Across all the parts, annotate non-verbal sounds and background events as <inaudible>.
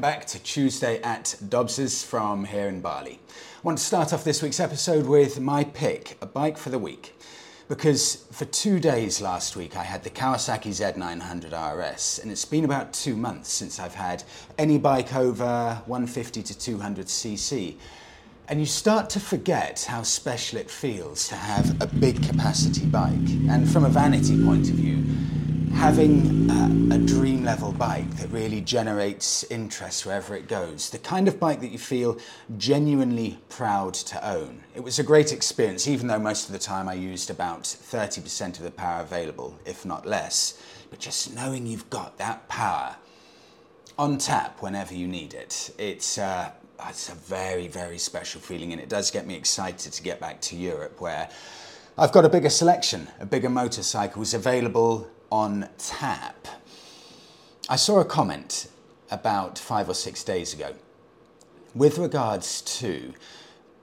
welcome back to Tuesday at Dobbs's from here in Bali. I want to start off this week's episode with my pick, a bike for the week. Because for two days last week I had the Kawasaki Z900 RS, and it's been about two months since I've had any bike over 150 to 200 cc. And you start to forget how special it feels to have a big capacity bike. And from a vanity point of view, having a, a, dream level bike that really generates interest wherever it goes, the kind of bike that you feel genuinely proud to own. It was a great experience, even though most of the time I used about 30% of the power available, if not less. But just knowing you've got that power on tap whenever you need it, it's, uh, it's a very, very special feeling, and it does get me excited to get back to Europe where I've got a bigger selection of bigger motorcycles available on tap. I saw a comment about five or six days ago with regards to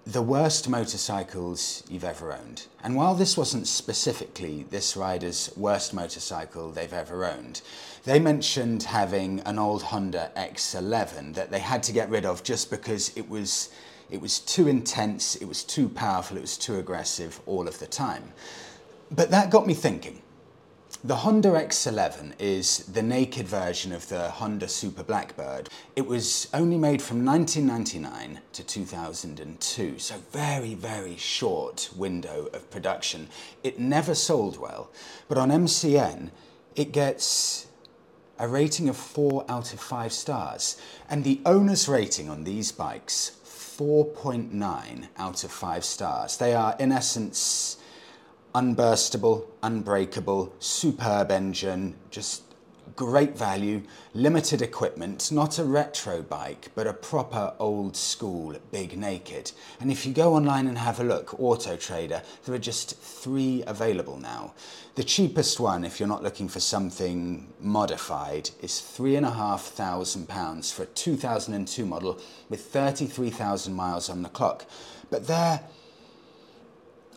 the worst motorcycles you've ever owned. And while this wasn't specifically this rider's worst motorcycle they've ever owned, they mentioned having an old Honda X11 that they had to get rid of just because it was it was too intense, it was too powerful, it was too aggressive all of the time. But that got me thinking. The Honda X11 is the naked version of the Honda Super Blackbird. It was only made from 1999 to 2002, so very, very short window of production. It never sold well, but on MCN, it gets a rating of 4 out of 5 stars. And the owner's rating on these bikes, 4.9 out of 5 stars. They are, in essence, unburstable, unbreakable, superb engine, just great value, limited equipment, not a retro bike, but a proper old school big naked. And if you go online and have a look, Auto Trader, there are just three available now. The cheapest one, if you're not looking for something modified, is three and a half thousand pounds for a 2002 model with 33,000 miles on the clock. But they're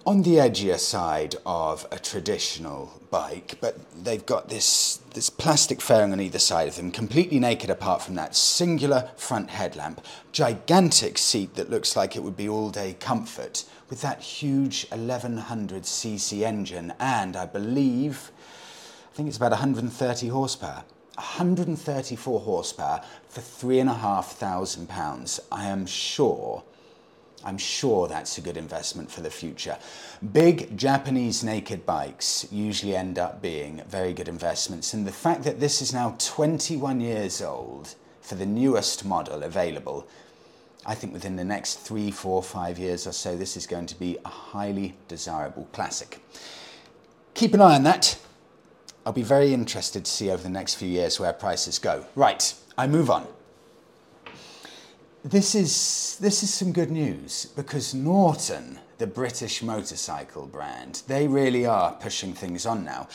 on the edgier side of a traditional bike, but they've got this, this plastic fairing on either side of them, completely naked apart from that singular front headlamp, gigantic seat that looks like it would be all day comfort, with that huge 1100cc engine, and I believe, I think it's about 130 horsepower. 134 horsepower for three and a half thousand pounds. I am sure I'm sure that's a good investment for the future. Big Japanese naked bikes usually end up being very good investments, and the fact that this is now 21 years old for the newest model available, I think within the next three, four, five years or so, this is going to be a highly desirable classic. Keep an eye on that. I'll be very interested to see over the next few years where prices go. Right, I move on this is this is some good news because Norton, the British motorcycle brand, they really are pushing things on now.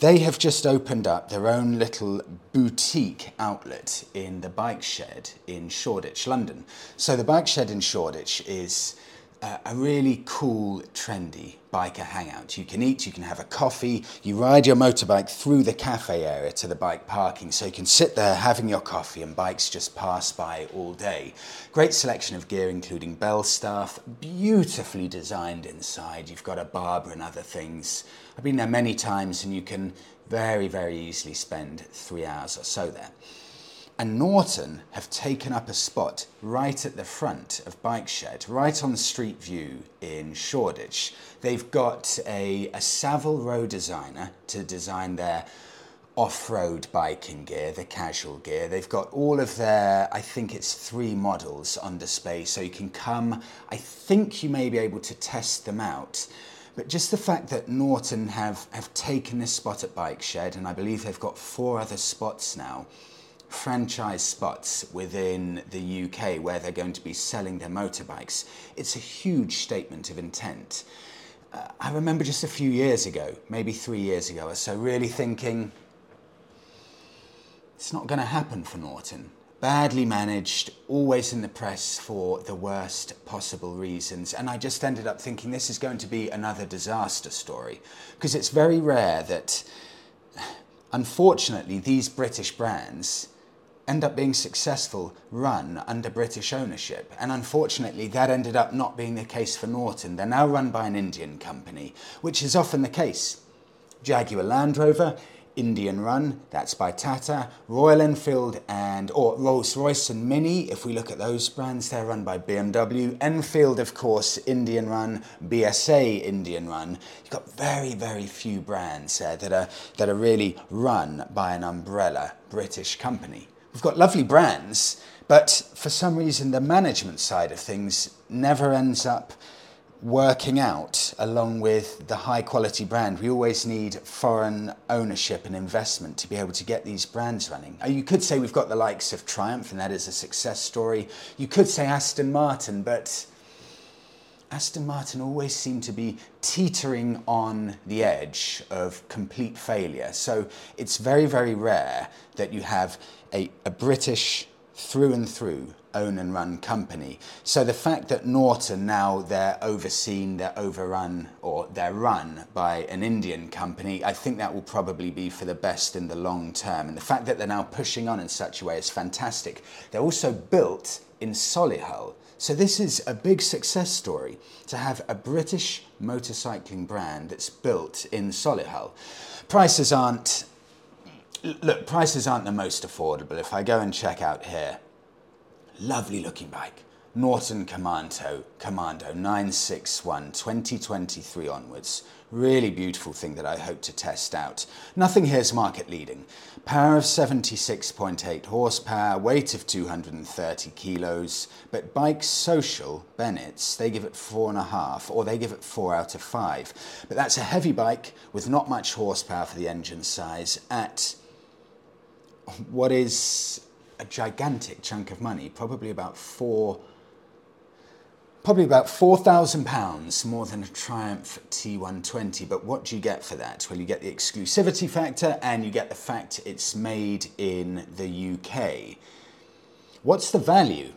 They have just opened up their own little boutique outlet in the bike shed in Shoreditch, London. So the bike shed in Shoreditch is a really cool, trendy biker hangout. You can eat, you can have a coffee, you ride your motorbike through the cafe area to the bike parking, so you can sit there having your coffee and bikes just pass by all day. Great selection of gear, including Belstaff, beautifully designed inside. You've got a barber and other things. I've been there many times, and you can very, very easily spend three hours or so there and Norton have taken up a spot right at the front of Bike Shed, right on the Street View in Shoreditch. They've got a, a Savile Row designer to design their off-road biking gear, the casual gear. They've got all of their, I think it's three models on display, so you can come, I think you may be able to test them out. But just the fact that Norton have, have taken this spot at Bike Shed, and I believe they've got four other spots now, franchise spots within the UK where they're going to be selling their motorbikes. It's a huge statement of intent. Uh, I remember just a few years ago, maybe three years ago or so, really thinking it's not going to happen for Norton. Badly managed, always in the press for the worst possible reasons. And I just ended up thinking this is going to be another disaster story. Because it's very rare that, <sighs> unfortunately, these British brands end up being successful run under British ownership. And unfortunately, that ended up not being the case for Norton. They're now run by an Indian company, which is often the case. Jaguar Land Rover Indian Run, that's by Tata, Royal Enfield and or Rolls Royce and Mini. If we look at those brands, they're run by BMW. Enfield, of course, Indian Run, BSA Indian Run. You've got very, very few brands uh, that are that are really run by an umbrella British company. We've got lovely brands, but for some reason the management side of things never ends up working out along with the high quality brand. We always need foreign ownership and investment to be able to get these brands running. Uh, you could say we've got the likes of Triumph, and that is a success story. You could say Aston Martin, but Aston Martin always seemed to be teetering on the edge of complete failure. So it's very, very rare that you have a, a British through and through own and run company. So the fact that Norton now they're overseen, they're overrun, or they're run by an Indian company, I think that will probably be for the best in the long term. And the fact that they're now pushing on in such a way is fantastic. They're also built in Solihull. So this is a big success story to have a British motorcycling brand that's built in Solihull. Prices aren't look, prices aren't the most affordable. If I go and check out here, Lovely looking bike. Norton Commando, Commando 961 2023 onwards. Really beautiful thing that I hope to test out. Nothing here is market leading. Power of 76.8 horsepower, weight of 230 kilos, but Bike Social, Bennett's, they give it four and a half, or they give it four out of five. But that's a heavy bike with not much horsepower for the engine size at what is a gigantic chunk of money, probably about four, probably about four thousand pounds more than a Triumph T120. But what do you get for that? Well, you get the exclusivity factor, and you get the fact it's made in the UK. What's the value?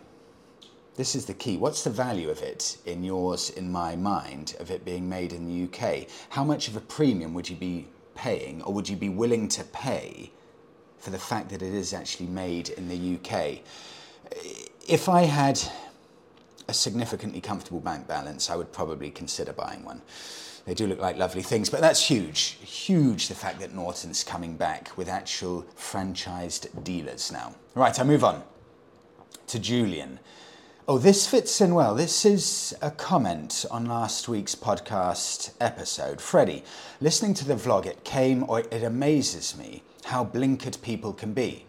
This is the key. What's the value of it in yours, in my mind, of it being made in the UK? How much of a premium would you be paying, or would you be willing to pay? for the fact that it is actually made in the UK. If I had a significantly comfortable bank balance, I would probably consider buying one. They do look like lovely things, but that's huge. Huge the fact that Norton's coming back with actual franchised dealers now. Right, I move on to Julian. Oh, this fits in well. This is a comment on last week's podcast episode. Freddie, listening to the vlog, it came, or it amazes me how blinkered people can be.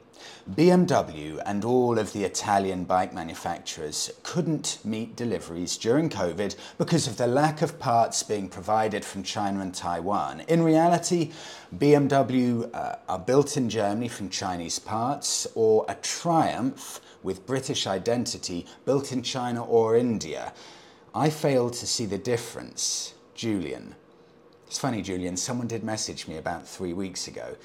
BMW and all of the Italian bike manufacturers couldn't meet deliveries during COVID because of the lack of parts being provided from China and Taiwan. In reality, BMW uh, are built in Germany from Chinese parts, or a Triumph with British identity built in China or India. I failed to see the difference, Julian. It's funny, Julian, someone did message me about three weeks ago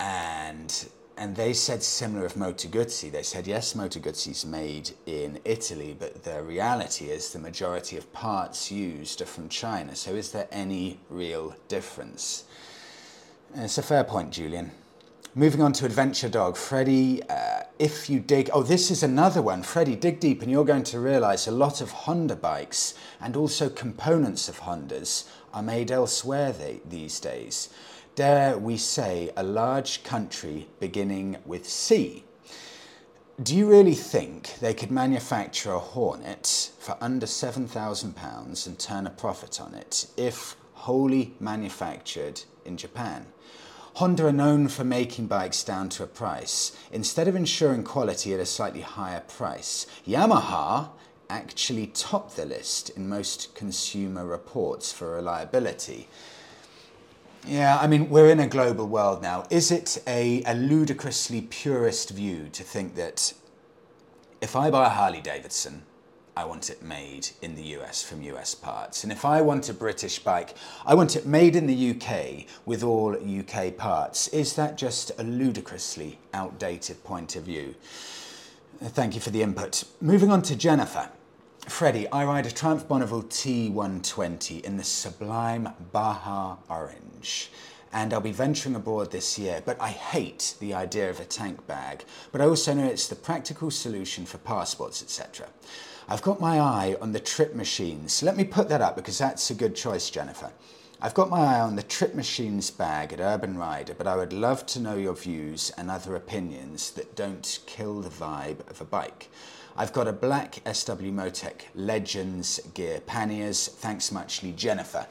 and and they said similar of Moto Guzzi. They said yes, Moto Guzzi is made in Italy, but the reality is the majority of parts used are from China. So is there any real difference? it's a fair point, Julian. Moving on to Adventure Dog, Freddie. Uh, if you dig, oh, this is another one. Freddie, dig deep, and you're going to realize a lot of Honda bikes and also components of Hondas are made elsewhere they, these days dare we say, a large country beginning with C. Do you really think they could manufacture a Hornet for under £7,000 and turn a profit on it if wholly manufactured in Japan? Honda are known for making bikes down to a price. Instead of ensuring quality at a slightly higher price, Yamaha actually top the list in most consumer reports for reliability. Yeah, I mean, we're in a global world now. Is it a, a ludicrously purist view to think that if I buy a Harley Davidson, I want it made in the US from US parts. And if I want a British bike, I want it made in the UK with all UK parts. Is that just a ludicrously outdated point of view? Thank you for the input. Moving on to Jennifer. Freddie, I ride a Triumph Bonneville T120 in the sublime Baja Orange. And I'll be venturing abroad this year, but I hate the idea of a tank bag. But I also know it's the practical solution for passports, etc. I've got my eye on the trip machines. Let me put that up because that's a good choice, Jennifer. I've got my eye on the Trip Machines bag at Urban Rider, but I would love to know your views and other opinions that don't kill the vibe of a bike. I've got a black SW Motech Legends gear panniers. Thanks muchly, Jennifer.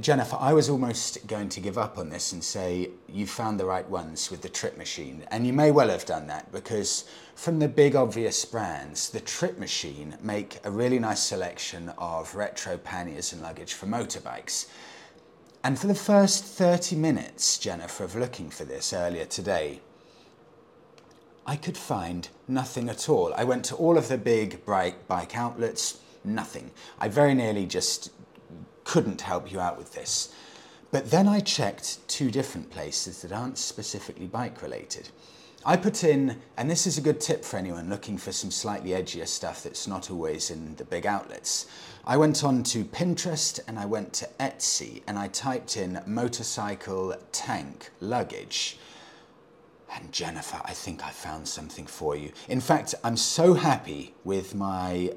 Jennifer, I was almost going to give up on this and say you found the right ones with the Trip Machine, and you may well have done that because from the big obvious brands, the Trip Machine make a really nice selection of retro panniers and luggage for motorbikes. And for the first 30 minutes, Jennifer, of looking for this earlier today, I could find nothing at all. I went to all of the big bright bike outlets, nothing. I very nearly just couldn't help you out with this. But then I checked two different places that aren't specifically bike related. I put in, and this is a good tip for anyone looking for some slightly edgier stuff that's not always in the big outlets. I went on to Pinterest and I went to Etsy and I typed in motorcycle tank luggage. And Jennifer, I think I found something for you. In fact, I'm so happy with my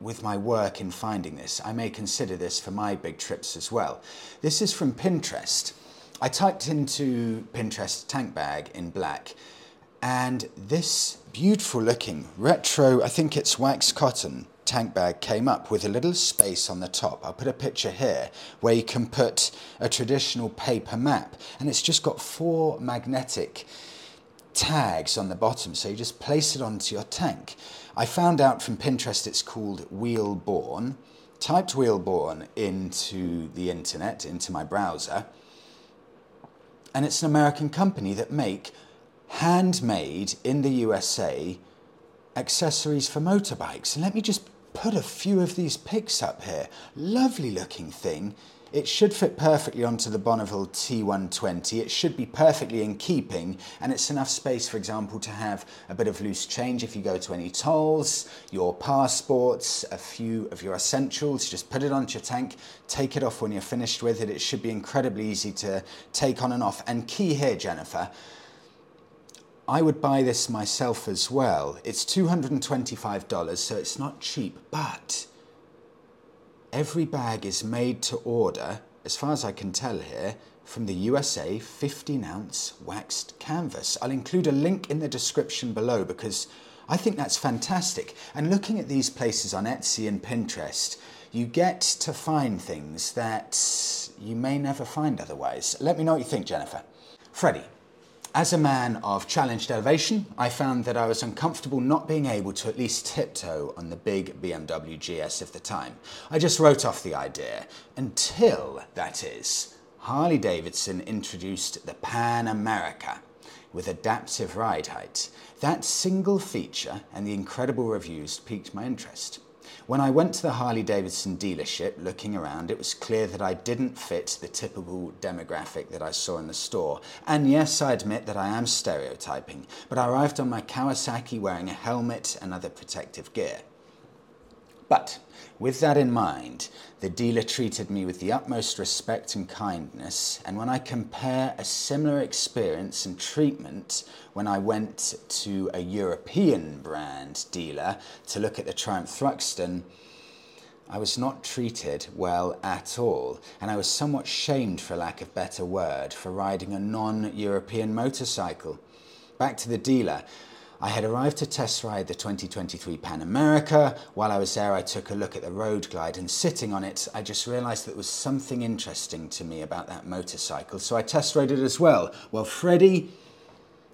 with my work in finding this. I may consider this for my big trips as well. This is from Pinterest. I typed into Pinterest tank bag in black, and this beautiful looking retro, I think it's wax cotton tank bag came up with a little space on the top. I'll put a picture here where you can put a traditional paper map, and it's just got four magnetic tags on the bottom, so you just place it onto your tank. I found out from Pinterest it's called Wheelborne. Typed Wheelborne into the internet, into my browser, and it's an American company that make handmade in the USA accessories for motorbikes. And let me just put a few of these pics up here. Lovely looking thing. It should fit perfectly onto the Bonneville T120. It should be perfectly in keeping and it's enough space, for example, to have a bit of loose change if you go to any tolls, your passports, a few of your essentials. Just put it onto your tank, take it off when you're finished with it. It should be incredibly easy to take on and off. And key here, Jennifer, I would buy this myself as well. It's $225, so it's not cheap, but every bag is made to order, as far as I can tell here, from the USA 15 ounce waxed canvas. I'll include a link in the description below because I think that's fantastic. And looking at these places on Etsy and Pinterest, you get to find things that you may never find otherwise. Let me know what you think, Jennifer. Freddie, as a man of challenged elevation, I found that I was uncomfortable not being able to at least tiptoe on the big BMW GS of the time. I just wrote off the idea, until, that is, Harley Davidson introduced the Pan America with adaptive ride height. That single feature and the incredible reviews piqued my interest. When I went to the Harley Davidson dealership looking around, it was clear that I didn't fit the typical demographic that I saw in the store. And yes, I admit that I am stereotyping, but I arrived on my Kawasaki wearing a helmet and other protective gear. But with that in mind, the dealer treated me with the utmost respect and kindness, and when I compare a similar experience and treatment when I went to a European brand dealer to look at the Triumph Thruxton, I was not treated well at all, and I was somewhat shamed, for lack of better word, for riding a non European motorcycle. Back to the dealer. I had arrived to test ride the 2023 Pan America. While I was there, I took a look at the Road Glide, and sitting on it, I just realised that there was something interesting to me about that motorcycle. So I test rode it as well. Well, Freddie,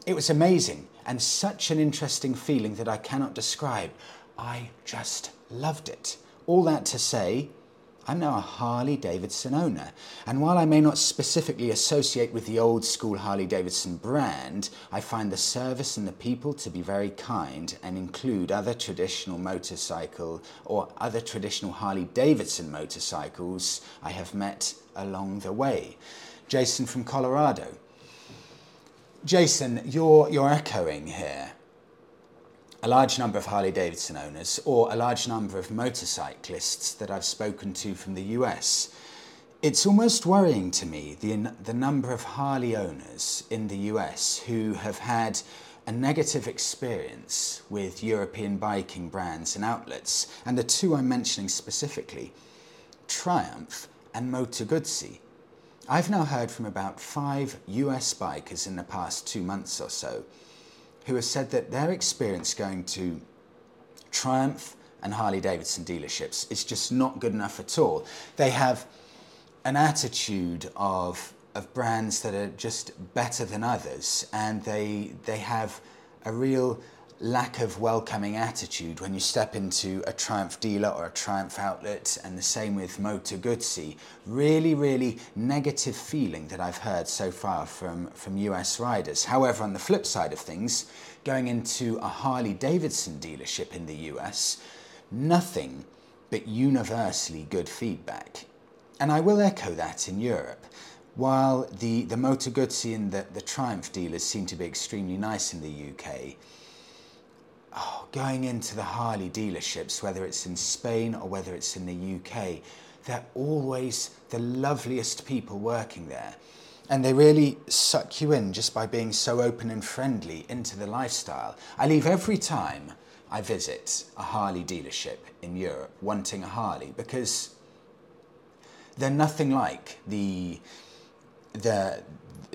it was amazing and such an interesting feeling that I cannot describe. I just loved it. All that to say, I'm now a Harley Davidson owner, and while I may not specifically associate with the old school Harley Davidson brand, I find the service and the people to be very kind and include other traditional motorcycle or other traditional Harley Davidson motorcycles I have met along the way. Jason from Colorado. Jason, you're, you're echoing here a large number of Harley Davidson owners or a large number of motorcyclists that I've spoken to from the US. It's almost worrying to me the, the number of Harley owners in the US who have had a negative experience with European biking brands and outlets, and the two I'm mentioning specifically Triumph and Moto Guzzi. I've now heard from about five US bikers in the past two months or so who have said that their experience going to Triumph and Harley Davidson dealerships is just not good enough at all. They have an attitude of of brands that are just better than others, and they they have a real lack of welcoming attitude when you step into a Triumph dealer or a Triumph outlet, and the same with Moto Guzzi. Really, really negative feeling that I've heard so far from, from US riders. However, on the flip side of things, going into a Harley Davidson dealership in the US, nothing but universally good feedback. And I will echo that in Europe. While the, the Moto Guzzi and the, the Triumph dealers seem to be extremely nice in the UK, oh, going into the Harley dealerships, whether it's in Spain or whether it's in the UK, they're always the loveliest people working there. And they really suck you in just by being so open and friendly into the lifestyle. I leave every time I visit a Harley dealership in Europe wanting a Harley because they're nothing like the the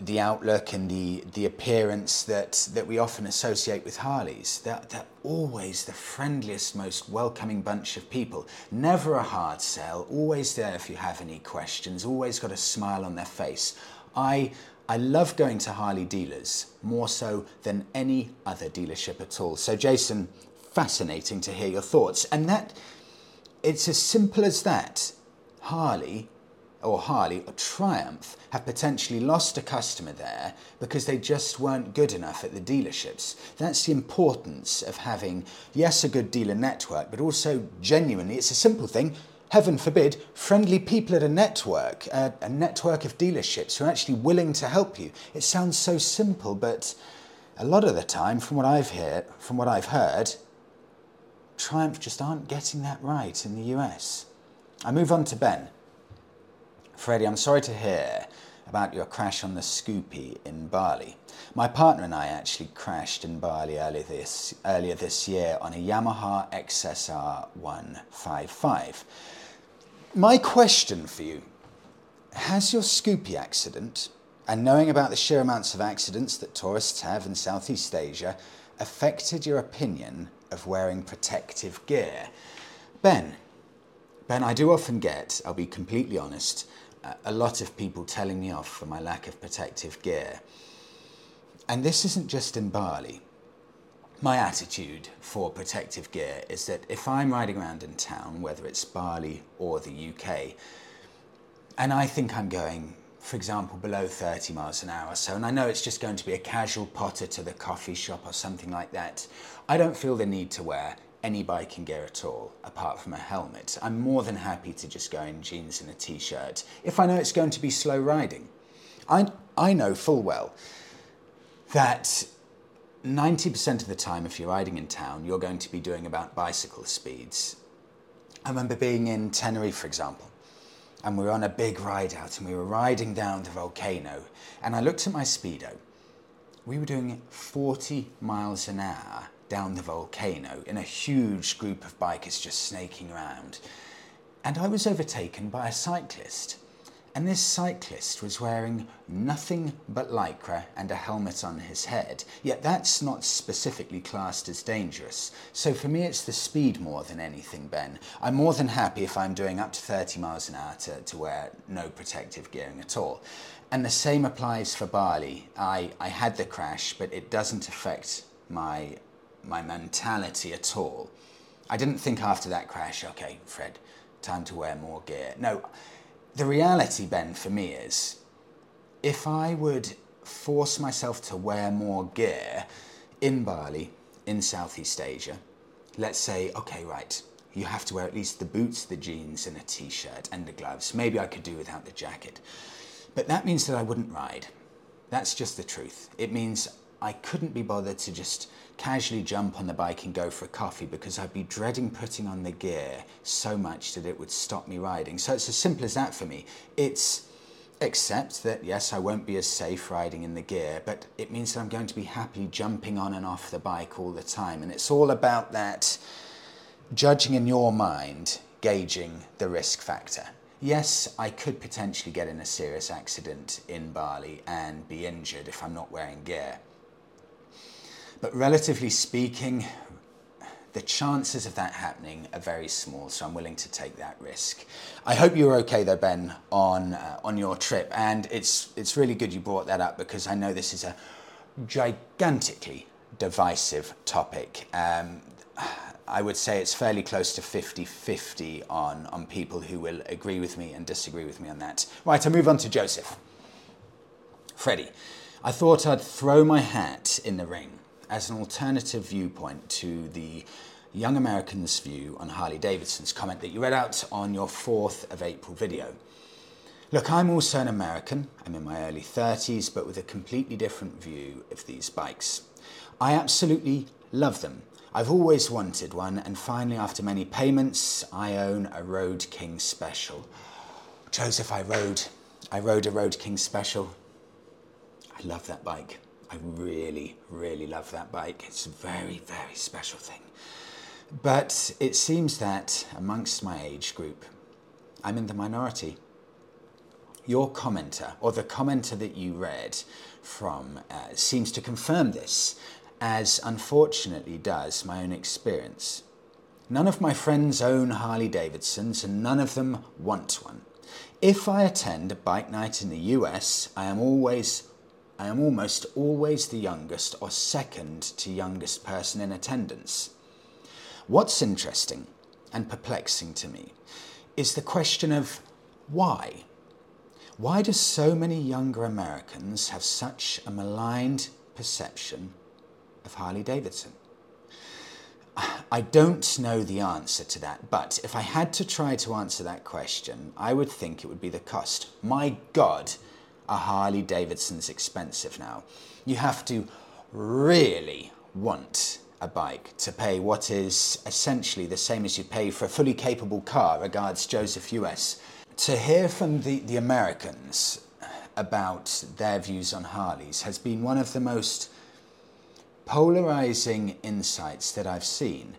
the outlook and the the appearance that that we often associate with Harleys. They're, they're always the friendliest, most welcoming bunch of people. Never a hard sell. Always there if you have any questions. Always got a smile on their face. I I love going to Harley dealers more so than any other dealership at all. So Jason, fascinating to hear your thoughts. And that it's as simple as that. Harley or Harley or Triumph have potentially lost a customer there because they just weren't good enough at the dealerships. That's the importance of having, yes, a good dealer network, but also genuinely, it's a simple thing. Heaven forbid, friendly people at a network, a, a network of dealerships who are actually willing to help you. It sounds so simple, but a lot of the time, from what I've heard, from what I've heard, Triumph just aren't getting that right in the US. I move on to Ben. Freddie, I'm sorry to hear about your crash on the Scoopy in Bali. My partner and I actually crashed in Bali earlier this, earlier this year on a Yamaha XSR 155. My question for you Has your Scoopy accident, and knowing about the sheer amounts of accidents that tourists have in Southeast Asia, affected your opinion of wearing protective gear? Ben, Ben, I do often get, I'll be completely honest, a lot of people telling me off for my lack of protective gear. And this isn't just in Bali. My attitude for protective gear is that if I'm riding around in town, whether it's Bali or the UK, and I think I'm going, for example, below 30 miles an hour, so, and I know it's just going to be a casual potter to the coffee shop or something like that, I don't feel the need to wear any biking gear at all, apart from a helmet. I'm more than happy to just go in jeans and a t-shirt if I know it's going to be slow riding. I, I know full well that 90% of the time, if you're riding in town, you're going to be doing about bicycle speeds. I remember being in Tenerife, for example, and we were on a big ride out and we were riding down the volcano, and I looked at my speedo. We were doing 40 miles an hour down the volcano in a huge group of bikers just snaking around. And I was overtaken by a cyclist. And this cyclist was wearing nothing but lycra and a helmet on his head. Yet that's not specifically classed as dangerous. So for me, it's the speed more than anything, Ben. I'm more than happy if I'm doing up to 30 miles an hour to, to wear no protective gearing at all. And the same applies for Bali. I, I had the crash, but it doesn't affect my my mentality at all. I didn't think after that crash, okay, Fred, time to wear more gear. No, the reality, Ben, for me is if I would force myself to wear more gear in Bali, in Southeast Asia, let's say, okay, right, you have to wear at least the boots, the jeans, and a t shirt and the gloves. Maybe I could do without the jacket. But that means that I wouldn't ride. That's just the truth. It means I couldn't be bothered to just casually jump on the bike and go for a coffee because I'd be dreading putting on the gear so much that it would stop me riding. So it's as simple as that for me. It's accept that yes, I won't be as safe riding in the gear, but it means that I'm going to be happily jumping on and off the bike all the time. And it's all about that judging in your mind, gauging the risk factor. Yes, I could potentially get in a serious accident in Bali and be injured if I'm not wearing gear. But relatively speaking, the chances of that happening are very small, so I'm willing to take that risk. I hope you're okay though, Ben, on uh, on your trip, and it's it's really good you brought that up because I know this is a gigantically divisive topic. Um, I would say it's fairly close to 50-50 on on people who will agree with me and disagree with me on that. Right, I move on to Joseph. Freddie, I thought I'd throw my hat in the ring as an alternative viewpoint to the Young Americans' view on Harley Davidson's comment that you read out on your 4th of April video. Look, I'm also an American. I'm in my early 30s, but with a completely different view of these bikes. I absolutely love them. I've always wanted one, and finally, after many payments, I own a Road King Special. Joseph, I rode, I rode a Road King Special. I love that bike. I really, really love that bike. It's a very, very special thing. But it seems that amongst my age group, I'm in the minority. Your commenter, or the commenter that you read from, uh, seems to confirm this, as unfortunately does my own experience. None of my friends own Harley Davidsons, and none of them want one. If I attend a bike night in the US, I am always I am almost always the youngest or second to youngest person in attendance. What's interesting and perplexing to me is the question of why. Why do so many younger Americans have such a maligned perception of Harley Davidson? I don't know the answer to that, but if I had to try to answer that question, I would think it would be the cost. My God, a Harley Davidson's expensive now. You have to really want a bike to pay what is essentially the same as you pay for a fully capable car, regards Joseph US. To hear from the, the Americans about their views on Harleys has been one of the most polarizing insights that I've seen.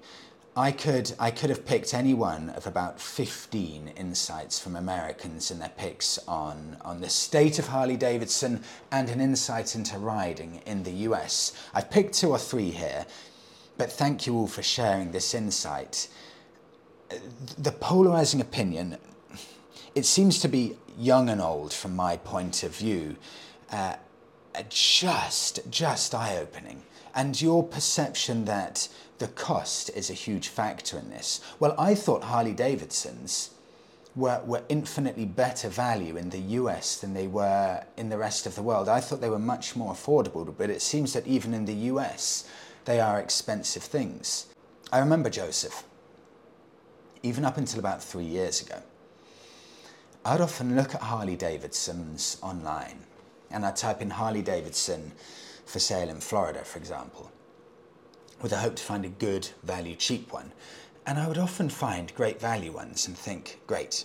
I could, I could have picked any one of about 15 insights from Americans in their picks on, on the state of Harley Davidson and an insight into riding in the US. I've picked two or three here, but thank you all for sharing this insight. The polarizing opinion, it seems to be young and old from my point of view, uh, just, just eye opening. And your perception that the cost is a huge factor in this. Well, I thought Harley Davidsons were, were infinitely better value in the US than they were in the rest of the world. I thought they were much more affordable, but it seems that even in the US, they are expensive things. I remember Joseph, even up until about three years ago. I'd often look at Harley Davidsons online and I'd type in Harley Davidson for sale in Florida, for example with a hope to find a good value cheap one. And I would often find great value ones and think, great,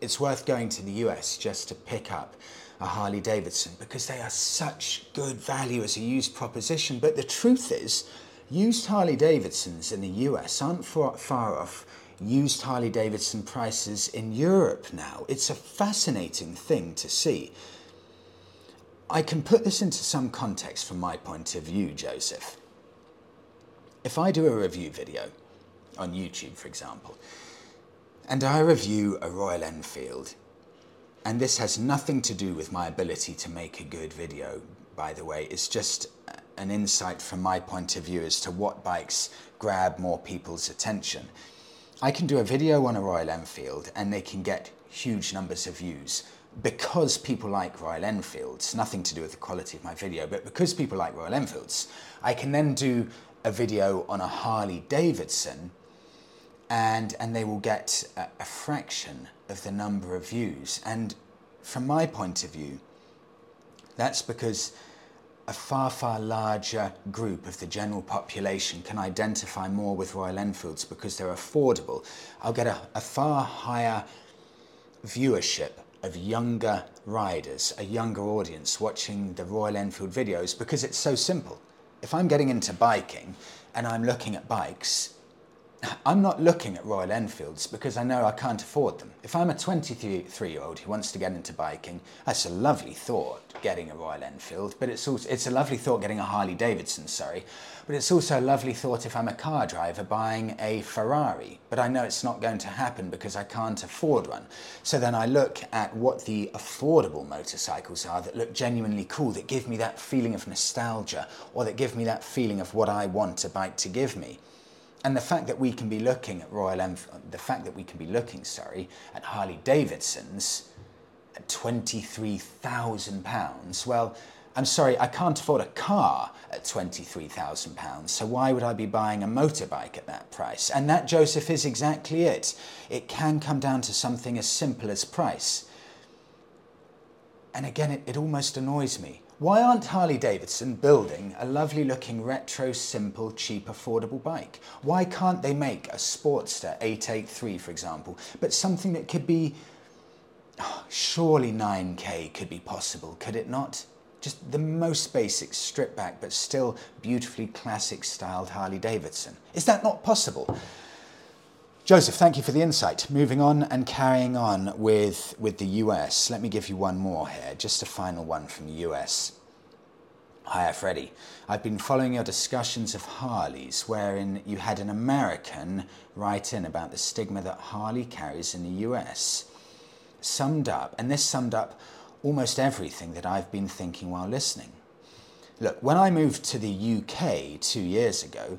it's worth going to the US just to pick up a Harley Davidson because they are such good value as a used proposition. But the truth is, used Harley Davidsons in the US aren't far off used Harley Davidson prices in Europe now. It's a fascinating thing to see. I can put this into some context from my point of view, Joseph. If I do a review video on YouTube, for example, and I review a Royal Enfield, and this has nothing to do with my ability to make a good video, by the way, it's just an insight from my point of view as to what bikes grab more people's attention. I can do a video on a Royal Enfield and they can get huge numbers of views because people like Royal Enfields, nothing to do with the quality of my video, but because people like Royal Enfields, I can then do a video on a Harley Davidson and, and they will get a, a fraction of the number of views. And from my point of view, that's because a far, far larger group of the general population can identify more with Royal Enfields because they're affordable. I'll get a, a far higher viewership of younger riders, a younger audience watching the Royal Enfield videos because it's so simple. If I'm getting into biking and I'm looking at bikes, I'm not looking at Royal Enfields because I know I can't afford them. If I'm a 23 year old who wants to get into biking, that's a lovely thought getting a Royal Enfield, but it's also it's a lovely thought getting a Harley Davidson, sorry. But it's also a lovely thought if I'm a car driver buying a Ferrari, but I know it's not going to happen because I can't afford one. So then I look at what the affordable motorcycles are that look genuinely cool, that give me that feeling of nostalgia, or that give me that feeling of what I want a bike to give me. And the fact that we can be looking at Royal Enfield, the fact that we can be looking, sorry, at Harley Davidsons at £23,000, well, I'm sorry, I can't afford a car at £23,000, so why would I be buying a motorbike at that price? And that, Joseph, is exactly it. It can come down to something as simple as price. And again, it, it almost annoys me why aren't Harley Davidson building a lovely looking retro, simple, cheap, affordable bike? Why can't they make a Sportster 883, for example, but something that could be. Oh, surely 9k could be possible, could it not? Just the most basic strip back, but still beautifully classic styled Harley Davidson. Is that not possible? Joseph, thank you for the insight. Moving on and carrying on with, with the US. Let me give you one more here, just a final one from the US. Hiya, Freddie. I've been following your discussions of Harleys, wherein you had an American write in about the stigma that Harley carries in the US. Summed up, and this summed up almost everything that I've been thinking while listening. Look, when I moved to the UK two years ago,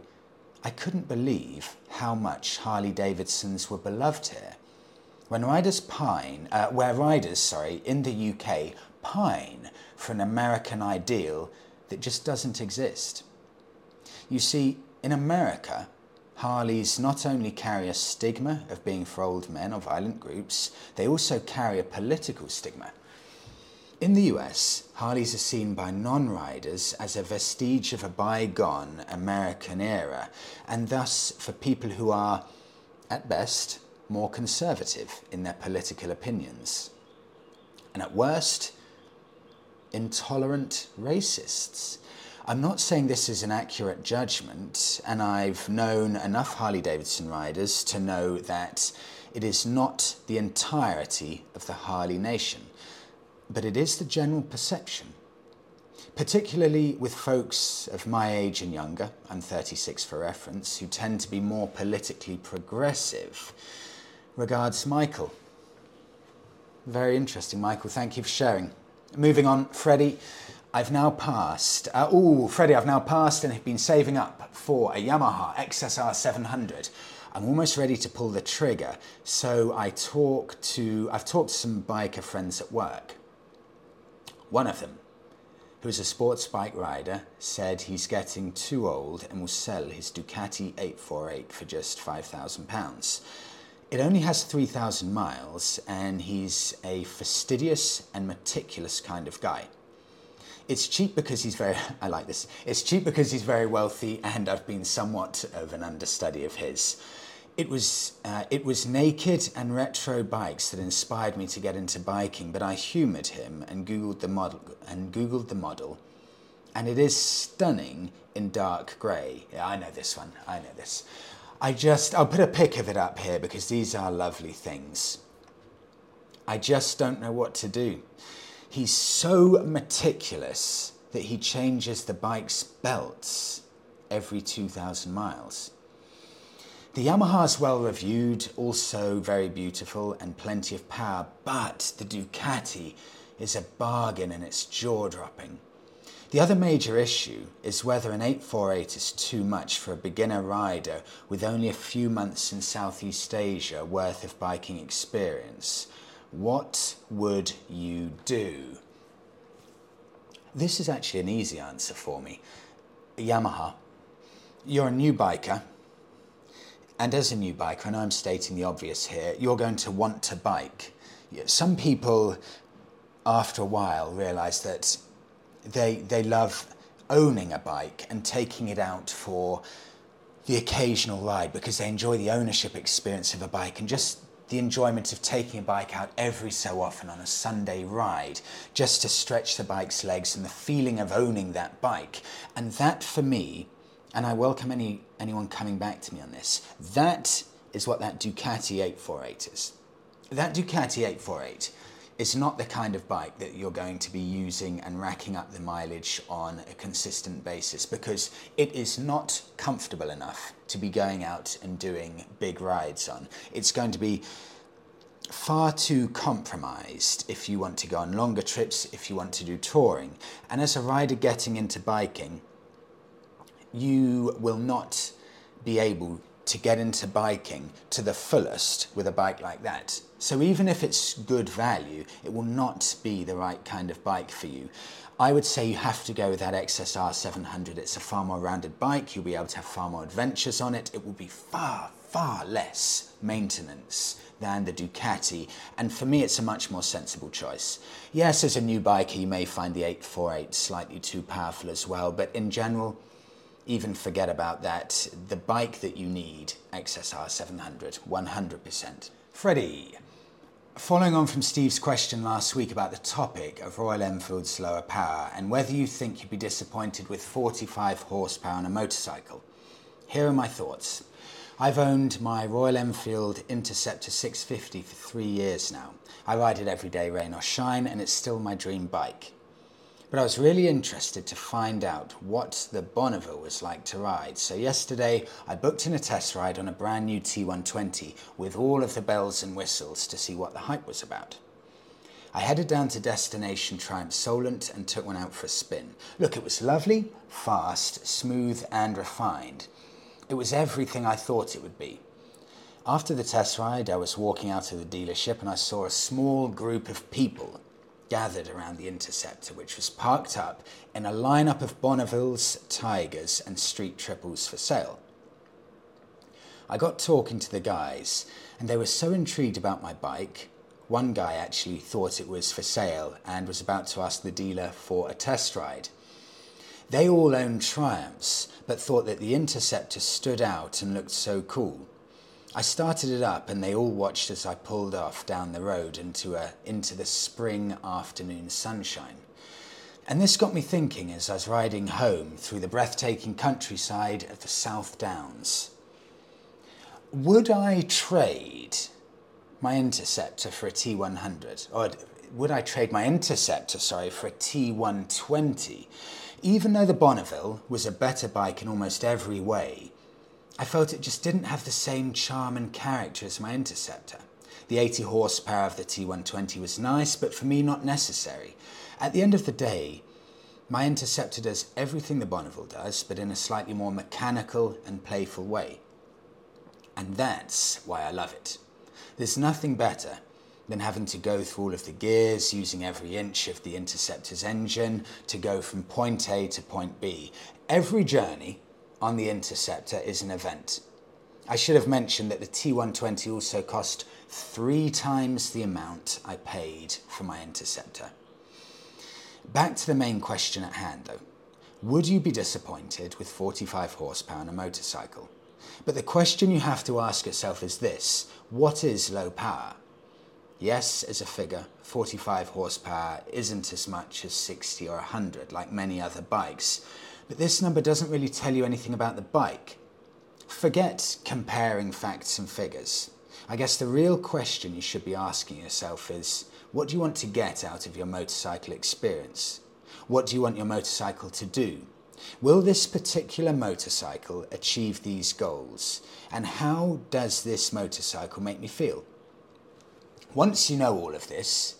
I couldn't believe how much Harley Davidsons were beloved here. When riders pine, uh, where riders, sorry, in the UK pine for an American ideal that just doesn't exist. You see, in America, Harleys not only carry a stigma of being for old men or violent groups, they also carry a political stigma. In the US, Harleys are seen by non riders as a vestige of a bygone American era, and thus for people who are, at best, more conservative in their political opinions. And at worst, intolerant racists. I'm not saying this is an accurate judgment, and I've known enough Harley Davidson riders to know that it is not the entirety of the Harley Nation but it is the general perception, particularly with folks of my age and younger, I'm 36 for reference, who tend to be more politically progressive. Regards, Michael. Very interesting, Michael. Thank you for sharing. Moving on, Freddie. I've now passed. Uh, oh, Freddie, I've now passed and have been saving up for a Yamaha XSR 700. I'm almost ready to pull the trigger. So I talk to. I've talked to some biker friends at work, one of them, who's a sports bike rider, said he's getting too old and will sell his Ducati 848 for just £5,000. It only has 3,000 miles, and he's a fastidious and meticulous kind of guy. It's cheap because he's very, <laughs> I like this, it's cheap because he's very wealthy, and I've been somewhat of an understudy of his. It was, uh, it was naked and retro bikes that inspired me to get into biking, but I humoured him and googled the model and googled the model, and it is stunning in dark grey. Yeah, I know this one. I know this. I just I'll put a pic of it up here because these are lovely things. I just don't know what to do. He's so meticulous that he changes the bike's belts every 2,000 miles. The Yamaha is well reviewed, also very beautiful and plenty of power, but the Ducati is a bargain and it's jaw dropping. The other major issue is whether an 848 is too much for a beginner rider with only a few months in Southeast Asia worth of biking experience. What would you do? This is actually an easy answer for me. Yamaha, you're a new biker and as a new biker, and I'm stating the obvious here, you're going to want to bike. Some people, after a while, realize that they, they love owning a bike and taking it out for the occasional ride because they enjoy the ownership experience of a bike and just the enjoyment of taking a bike out every so often on a Sunday ride just to stretch the bike's legs and the feeling of owning that bike. And that for me, and I welcome any, anyone coming back to me on this, that is what that Ducati 848 is. That Ducati 848 is not the kind of bike that you're going to be using and racking up the mileage on a consistent basis because it is not comfortable enough to be going out and doing big rides on. It's going to be far too compromised if you want to go on longer trips, if you want to do touring. And as a rider getting into biking, you will not be able to get into biking to the fullest with a bike like that. So even if it's good value, it will not be the right kind of bike for you. I would say you have to go with that XSR 700. It's a far more rounded bike. You'll be able to have far more adventures on it. It will be far, far less maintenance than the Ducati. And for me, it's a much more sensible choice. Yes, as a new biker, you may find the 848 slightly too powerful as well, but in general, even forget about that. The bike that you need, XSR 700, 100%. Freddie, following on from Steve's question last week about the topic of Royal Enfield's lower power and whether you think you'd be disappointed with 45 horsepower on a motorcycle, here are my thoughts. I've owned my Royal Enfield Interceptor 650 for three years now. I ride it every day, rain or shine, and it's still my dream bike. But I was really interested to find out what the Bonneville was like to ride. So yesterday I booked in a test ride on a brand new T120 with all of the bells and whistles to see what the hype was about. I headed down to destination Triumph Solent and took one out for a spin. Look, it was lovely, fast, smooth and refined. It was everything I thought it would be. After the test ride, I was walking out of the dealership and I saw a small group of people gathered around the Interceptor, which was parked up in a lineup of Bonnevilles, Tigers, and Street Triples for sale. I got talking to the guys, and they were so intrigued about my bike. One guy actually thought it was for sale and was about to ask the dealer for a test ride. They all owned Triumphs, but thought that the Interceptor stood out and looked so cool. I started it up and they all watched as I pulled off down the road into, a, into the spring afternoon sunshine. And this got me thinking as I was riding home through the breathtaking countryside of the South Downs. Would I trade my Interceptor for a T100? Or would I trade my Interceptor, sorry, for a T120? Even though the Bonneville was a better bike in almost every way, I felt it just didn't have the same charm and character as my Interceptor. The 80 horsepower of the T120 was nice, but for me not necessary. At the end of the day, my Interceptor does everything the Bonneville does, but in a slightly more mechanical and playful way. And that's why I love it. There's nothing better than having to go through all of the gears, using every inch of the Interceptor's engine to go from point A to point B. Every journey on the Interceptor is an event. I should have mentioned that the T120 also cost three times the amount I paid for my Interceptor. Back to the main question at hand though. Would you be disappointed with 45 horsepower on a motorcycle? But the question you have to ask yourself is this what is low power? Yes, as a figure, 45 horsepower isn't as much as 60 or 100 like many other bikes, but this number doesn't really tell you anything about the bike. Forget comparing facts and figures. I guess the real question you should be asking yourself is what do you want to get out of your motorcycle experience? What do you want your motorcycle to do? Will this particular motorcycle achieve these goals? And how does this motorcycle make me feel? Once you know all of this,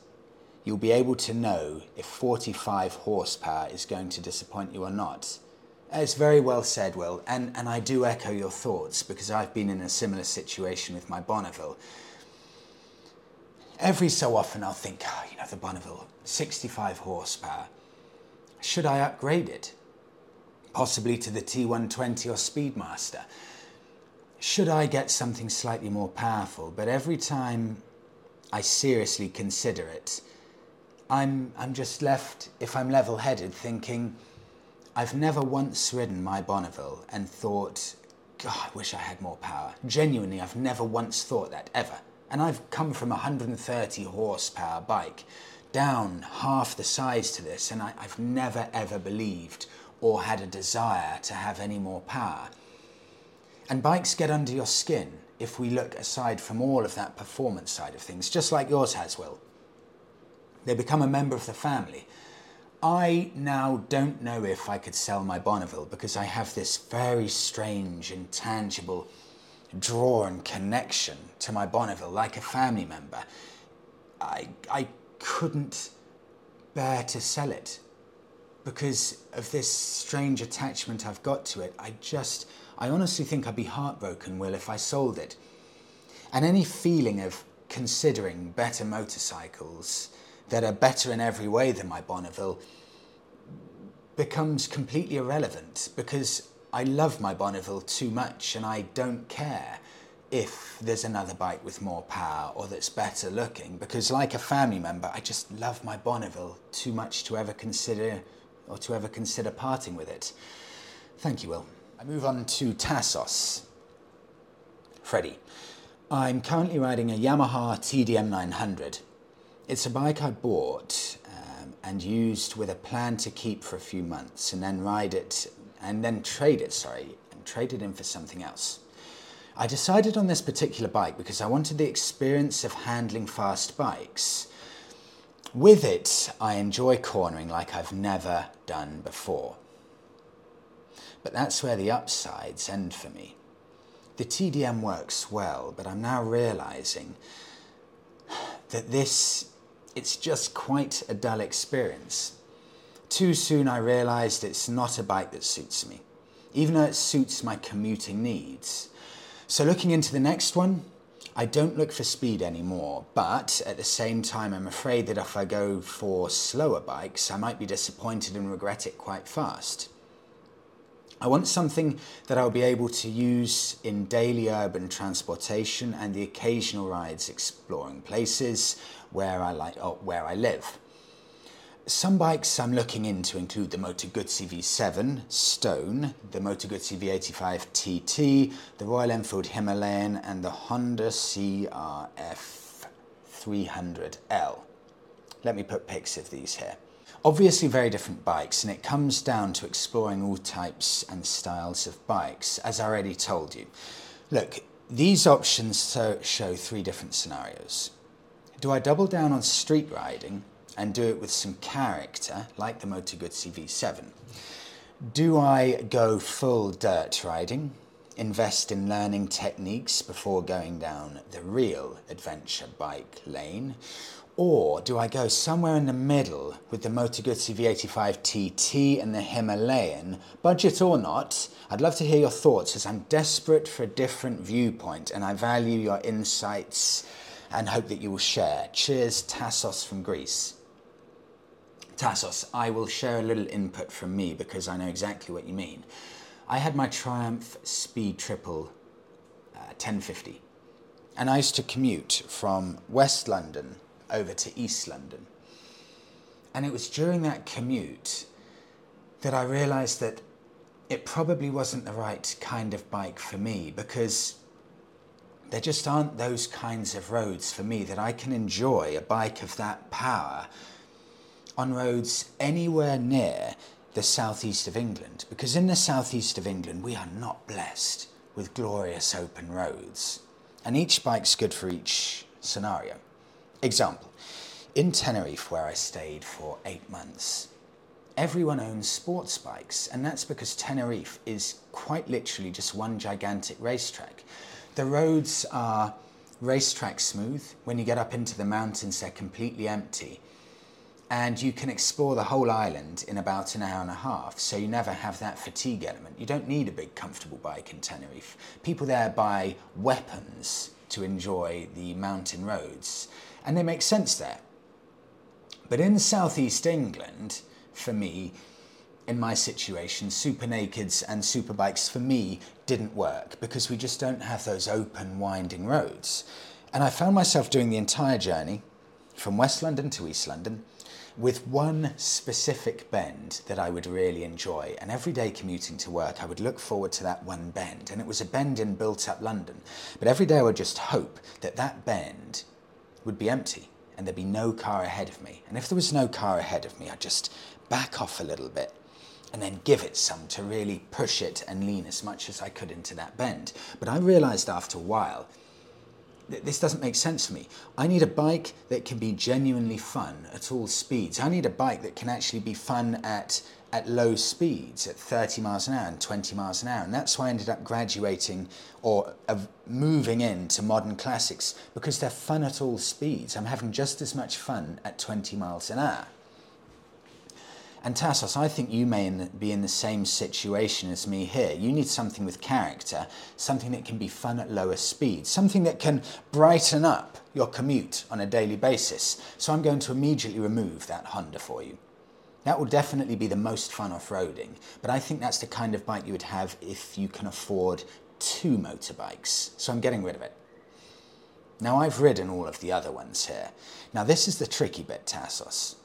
you'll be able to know if 45 horsepower is going to disappoint you or not. It's very well said, Will, and, and I do echo your thoughts because I've been in a similar situation with my Bonneville. Every so often I'll think, oh, you know, the Bonneville, 65 horsepower. Should I upgrade it? Possibly to the T120 or Speedmaster. Should I get something slightly more powerful? But every time I seriously consider it, I'm, I'm just left, if I'm level headed, thinking I've never once ridden my Bonneville and thought, God, I wish I had more power. Genuinely, I've never once thought that, ever. And I've come from a 130 horsepower bike down half the size to this, and I, have never ever believed or had a desire to have any more power. And bikes get under your skin if we look aside from all of that performance side of things, just like yours has, Will. They become a member of the family. I now don't know if I could sell my Bonneville because I have this very strange, intangible draw and connection to my Bonneville, like a family member. I, I couldn't bear to sell it because of this strange attachment I've got to it. I just, I honestly think I'd be heartbroken, Will, if I sold it. And any feeling of considering better motorcycles that are better in every way than my Bonneville becomes completely irrelevant because I love my Bonneville too much and I don't care if there's another bike with more power or that's better looking because like a family member I just love my Bonneville too much to ever consider or to ever consider parting with it. Thank you, Will. I move on to Tassos. Freddie. I'm currently riding a Yamaha TDM 900. It's a bike I bought um, and used with a plan to keep for a few months and then ride it and then trade it, sorry, and trade it in for something else. I decided on this particular bike because I wanted the experience of handling fast bikes. With it, I enjoy cornering like I've never done before. But that's where the upsides end for me. The TDM works well, but I'm now realizing that this, it's just quite a dull experience. Too soon I realized it's not a bike that suits me, even though it suits my commuting needs. So looking into the next one, I don't look for speed anymore, but at the same time, I'm afraid that if I go for slower bikes, I might be disappointed and regret it quite fast. I want something that I'll be able to use in daily urban transportation and the occasional rides exploring places where I like or where I live. Some bikes I'm looking into include the Moto Guzzi V7 Stone, the Moto Guzzi V85 TT, the Royal Enfield Himalayan, and the Honda CRF 300L. Let me put pics of these here. Obviously, very different bikes, and it comes down to exploring all types and styles of bikes, as I already told you. Look, these options show three different scenarios. Do I double down on street riding and do it with some character, like the Moto Guzzi V7? Do I go full dirt riding, invest in learning techniques before going down the real adventure bike lane? Or do I go somewhere in the middle with the Moto Guzzi V85 TT and the Himalayan, budget or not? I'd love to hear your thoughts as I'm desperate for a different viewpoint and I value your insights and hope that you will share. Cheers, Tassos from Greece. Tassos, I will share a little input from me because I know exactly what you mean. I had my Triumph Speed Triple uh, 1050 and I used to commute from West London over to East London. And it was during that commute that I realised that it probably wasn't the right kind of bike for me because there just aren't those kinds of roads for me that I can enjoy a bike of that power on roads anywhere near the southeast of England. Because in the southeast of England, we are not blessed with glorious open roads. And each bike's good for each scenario. Example, in Tenerife, where I stayed for eight months, everyone owns sports bikes, and that's because Tenerife is quite literally just one gigantic racetrack. The roads are racetrack smooth. When you get up into the mountains, they're completely empty. And you can explore the whole island in about an hour and a half, so you never have that fatigue element. You don't need a big, comfortable bike in Tenerife. People there buy weapons to enjoy the mountain roads and they make sense there. But in southeast England, for me, in my situation, super nakeds and super bikes for me didn't work because we just don't have those open, winding roads. And I found myself doing the entire journey from West London to East London, with one specific bend that I would really enjoy. And every day commuting to work, I would look forward to that one bend. And it was a bend in built up London. But every day I would just hope that that bend would be empty and there'd be no car ahead of me. And if there was no car ahead of me, I'd just back off a little bit and then give it some to really push it and lean as much as I could into that bend. But I realized after a while that this doesn't make sense for me. I need a bike that can be genuinely fun at all speeds. I need a bike that can actually be fun at at low speeds, at 30 miles an hour and 20 miles an hour. And that's why I ended up graduating or uh, moving into modern classics because they're fun at all speeds. I'm having just as much fun at 20 miles an hour. And Tassos, I think you may be in the same situation as me here. You need something with character, something that can be fun at lower speeds, something that can brighten up your commute on a daily basis. So I'm going to immediately remove that Honda for you. That will definitely be the most fun off-roading, but I think that's the kind of bike you would have if you can afford two motorbikes. So I'm getting rid of it. Now I've ridden all of the other ones here. Now this is the tricky bit, Tassos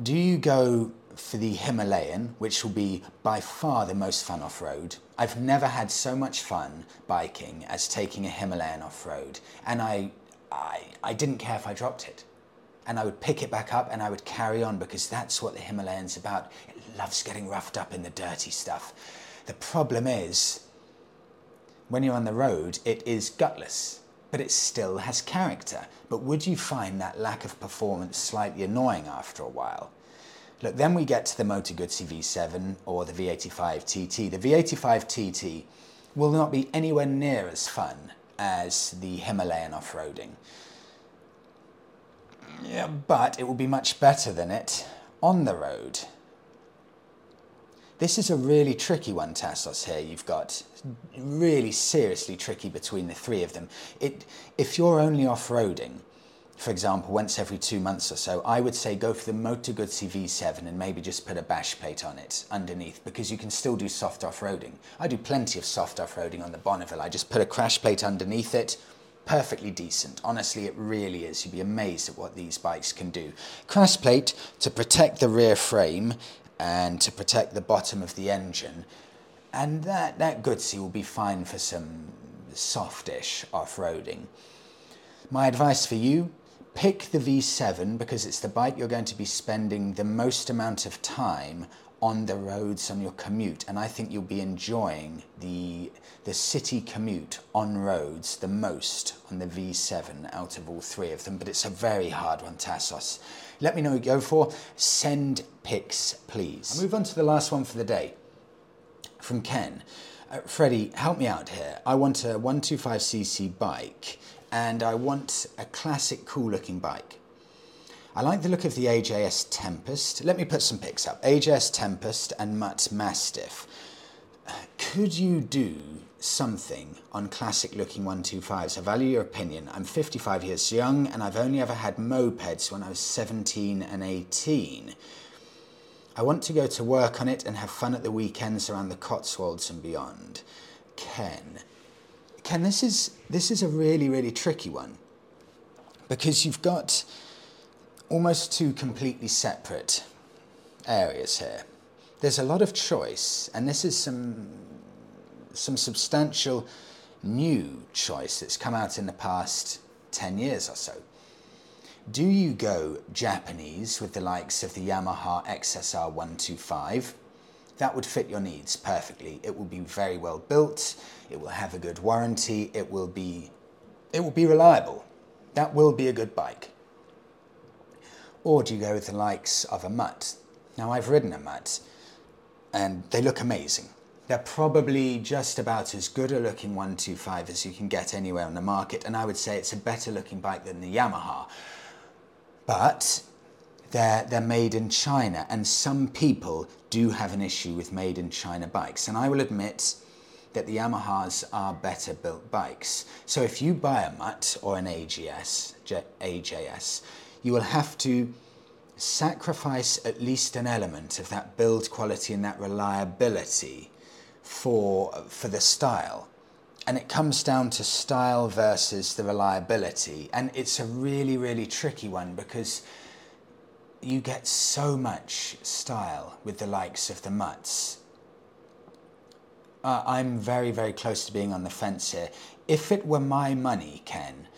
do you go for the Himalayan, which will be by far the most fun off road? I've never had so much fun biking as taking a Himalayan off road, and I, I, I didn't care if I dropped it. And I would pick it back up and I would carry on because that's what the Himalayan's about. It loves getting roughed up in the dirty stuff. The problem is, when you're on the road, it is gutless but it still has character. But would you find that lack of performance slightly annoying after a while? Look, then we get to the Moto Guzzi V7 or the V85 TT. The V85 TT will not be anywhere near as fun as the Himalayan off-roading. Yeah, but it will be much better than it on the road. This is a really tricky one, Tassos, here. You've got really seriously tricky between the three of them. It, if you're only off-roading, for example, once every two months or so, I would say go for the Moto Guzzi V7 and maybe just put a bash plate on it underneath because you can still do soft off-roading. I do plenty of soft off-roading on the Bonneville. I just put a crash plate underneath it, perfectly decent. Honestly, it really is. You'd be amazed at what these bikes can do. Crash plate to protect the rear frame and to protect the bottom of the engine. And that, that Guzzi will be fine for some softish off-roading. My advice for you, pick the V7 because it's the bike you're going to be spending the most amount of time on the roads on your commute and I think you'll be enjoying the the city commute on roads the most on the V7 out of all three of them but it's a very hard one Tassos let me know what you go for send pics please I'll move on to the last one for the day from Ken uh, Freddie help me out here I want a 125cc bike and I want a classic cool looking bike I like the look of the AJS Tempest. Let me put some pics up. AJS Tempest and Mutt Mastiff. Could you do something on classic looking 125s? I value your opinion. I'm 55 years young and I've only ever had mopeds when I was 17 and 18. I want to go to work on it and have fun at the weekends around the Cotswolds and beyond. Ken. Ken, this is, this is a really, really tricky one because you've got almost two completely separate areas here. There's a lot of choice, and this is some, some substantial new choice that's come out in the past 10 years or so. Do you go Japanese with the likes of the Yamaha XSR 125? That would fit your needs perfectly. It will be very well built, it will have a good warranty, it will be, it will be reliable. That will be a good bike. Or do you go with the likes of a mutt? Now I've ridden a mutt and they look amazing. They're probably just about as good a looking 125 as you can get anywhere on the market and I would say it's a better looking bike than the Yamaha. But they're, they're made in China and some people do have an issue with made in China bikes and I will admit that the Yamahas are better built bikes. So if you buy a Mutt or an AGS, AJS, you will have to sacrifice at least an element of that build quality and that reliability for, for the style. And it comes down to style versus the reliability. And it's a really, really tricky one because you get so much style with the likes of the Mutts. Uh, I'm very, very close to being on the fence here. If it were my money, Ken,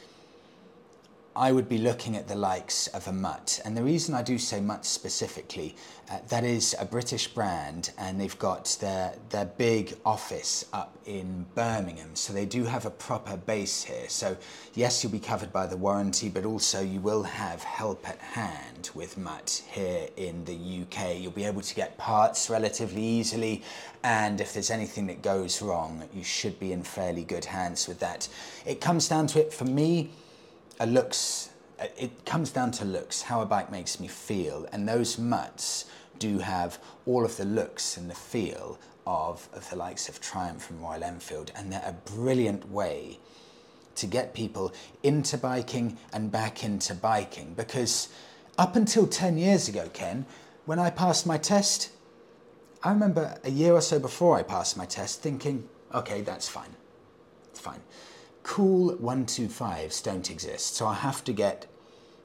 I would be looking at the likes of a Mutt. And the reason I do say Mutt specifically, uh, that is a British brand and they've got their, their big office up in Birmingham. So they do have a proper base here. So yes, you'll be covered by the warranty, but also you will have help at hand with Mutt here in the UK. You'll be able to get parts relatively easily. And if there's anything that goes wrong, you should be in fairly good hands with that. It comes down to it for me, a looks, it comes down to looks, how a bike makes me feel. And those mutts do have all of the looks and the feel of, of the likes of Triumph and Royal Enfield. And they're a brilliant way to get people into biking and back into biking. Because up until 10 years ago, Ken, when I passed my test, I remember a year or so before I passed my test thinking, okay, that's fine. It's fine cool 125s don't exist, so I have to get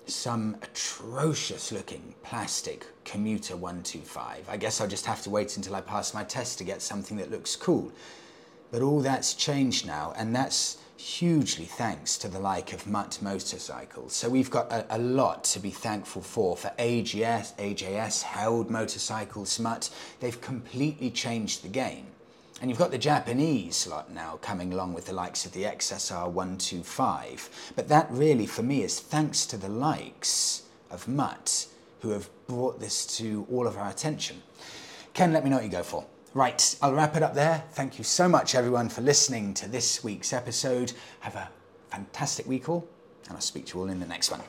some atrocious looking plastic commuter 125. I guess I'll just have to wait until I pass my test to get something that looks cool. But all that's changed now, and that's hugely thanks to the like of Mutt Motorcycles. So we've got a, a, lot to be thankful for. For AGS, AJS, Herald Motorcycles, Mutt, they've completely changed the game. And you've got the Japanese lot now coming along with the likes of the XSR 125. But that really, for me, is thanks to the likes of Mutt, who have brought this to all of our attention. Ken, let me know what you go for. Right, I'll wrap it up there. Thank you so much, everyone, for listening to this week's episode. Have a fantastic week all, and I'll speak to you all in the next one.